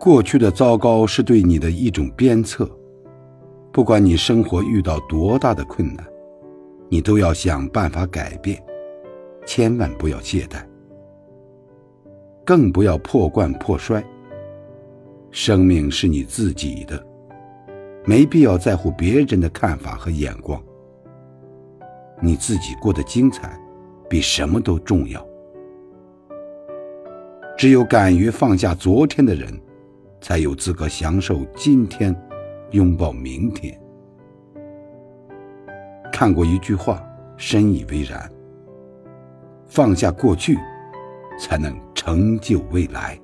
过去的糟糕是对你的一种鞭策，不管你生活遇到多大的困难，你都要想办法改变，千万不要懈怠，更不要破罐破摔。生命是你自己的，没必要在乎别人的看法和眼光。你自己过得精彩，比什么都重要。只有敢于放下昨天的人，才有资格享受今天，拥抱明天。看过一句话，深以为然：放下过去，才能成就未来。